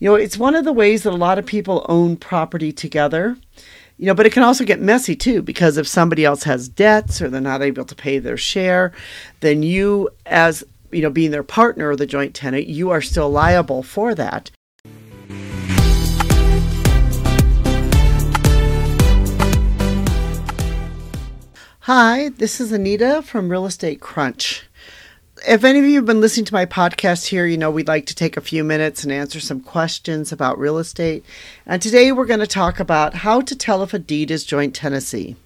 You know, it's one of the ways that a lot of people own property together. You know, but it can also get messy too because if somebody else has debts or they're not able to pay their share, then you, as you know, being their partner or the joint tenant, you are still liable for that. Hi, this is Anita from Real Estate Crunch. If any of you have been listening to my podcast here, you know we'd like to take a few minutes and answer some questions about real estate. And today we're going to talk about how to tell if a deed is joint tenancy.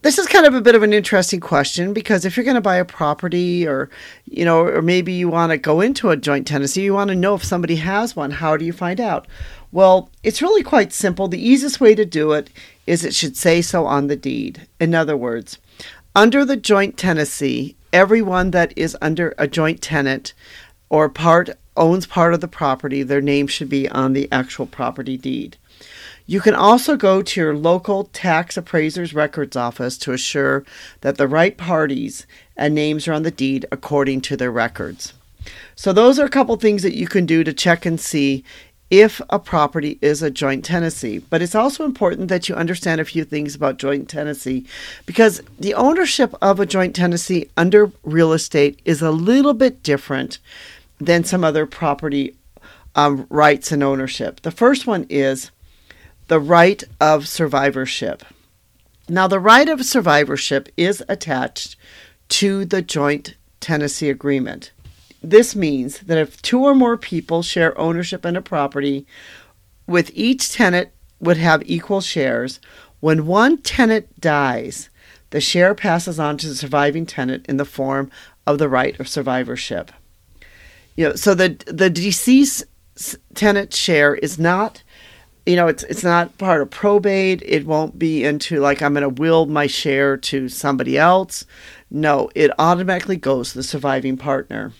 This is kind of a bit of an interesting question because if you're going to buy a property or you know or maybe you want to go into a joint tenancy, you want to know if somebody has one. How do you find out? Well, it's really quite simple. The easiest way to do it is it should say so on the deed. In other words, under the joint tenancy, everyone that is under a joint tenant or part owns part of the property, their name should be on the actual property deed. You can also go to your local tax appraiser's records office to assure that the right parties and names are on the deed according to their records. So, those are a couple things that you can do to check and see if a property is a joint tenancy. But it's also important that you understand a few things about joint tenancy because the ownership of a joint tenancy under real estate is a little bit different than some other property um, rights and ownership. The first one is the right of survivorship. Now, the right of survivorship is attached to the joint tenancy agreement. This means that if two or more people share ownership in a property, with each tenant would have equal shares, when one tenant dies, the share passes on to the surviving tenant in the form of the right of survivorship. You know, so the the deceased tenant share is not you know it's it's not part of probate. It won't be into like i'm going to will my share to somebody else. No it automatically goes to the surviving partner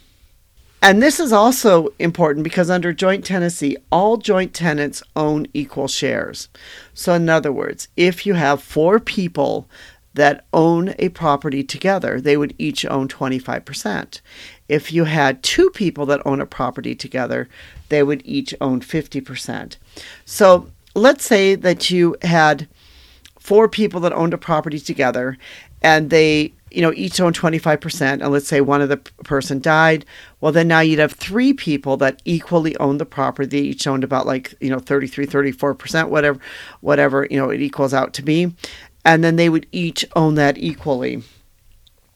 and this is also important because under joint tenancy, all joint tenants own equal shares. So, in other words, if you have four people that own a property together, they would each own 25%. If you had two people that own a property together, they would each own 50%. So, let's say that you had four people that owned a property together and they you know, each own 25%, and let's say one of the person died, well, then now you'd have three people that equally owned the property. They each owned about like, you know, 33, 34%, whatever, whatever, you know, it equals out to be. And then they would each own that equally.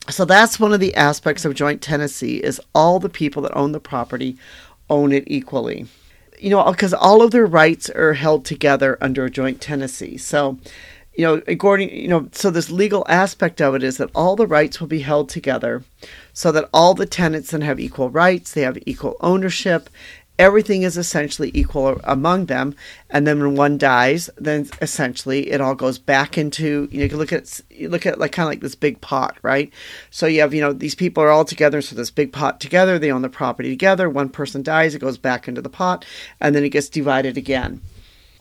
So that's one of the aspects of joint tenancy is all the people that own the property own it equally. You know, because all of their rights are held together under a joint tenancy. So, you know, according, you know, so this legal aspect of it is that all the rights will be held together so that all the tenants then have equal rights, they have equal ownership, everything is essentially equal among them. And then when one dies, then essentially it all goes back into, you know, you look at, you look at like kind of like this big pot, right? So you have, you know, these people are all together. So this big pot together, they own the property together. One person dies, it goes back into the pot and then it gets divided again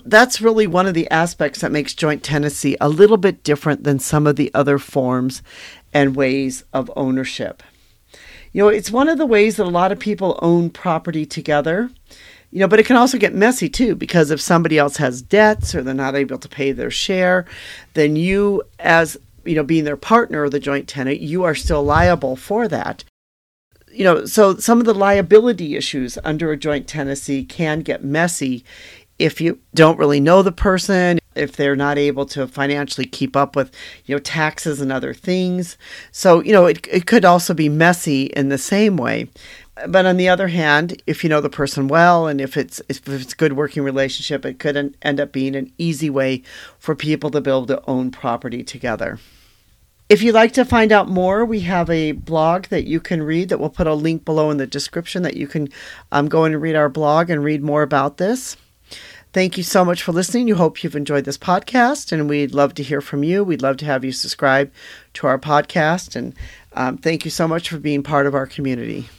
that's really one of the aspects that makes joint tenancy a little bit different than some of the other forms and ways of ownership. You know, it's one of the ways that a lot of people own property together. You know, but it can also get messy too because if somebody else has debts or they're not able to pay their share, then you as you know being their partner or the joint tenant, you are still liable for that you know, so some of the liability issues under a joint tenancy can get messy if you don't really know the person, if they're not able to financially keep up with, you know, taxes and other things. So, you know, it, it could also be messy in the same way. But on the other hand, if you know the person well and if it's if it's a good working relationship, it could end up being an easy way for people to be able to own property together. If you'd like to find out more, we have a blog that you can read that we'll put a link below in the description that you can um, go and read our blog and read more about this. Thank you so much for listening. You hope you've enjoyed this podcast, and we'd love to hear from you. We'd love to have you subscribe to our podcast, and um, thank you so much for being part of our community.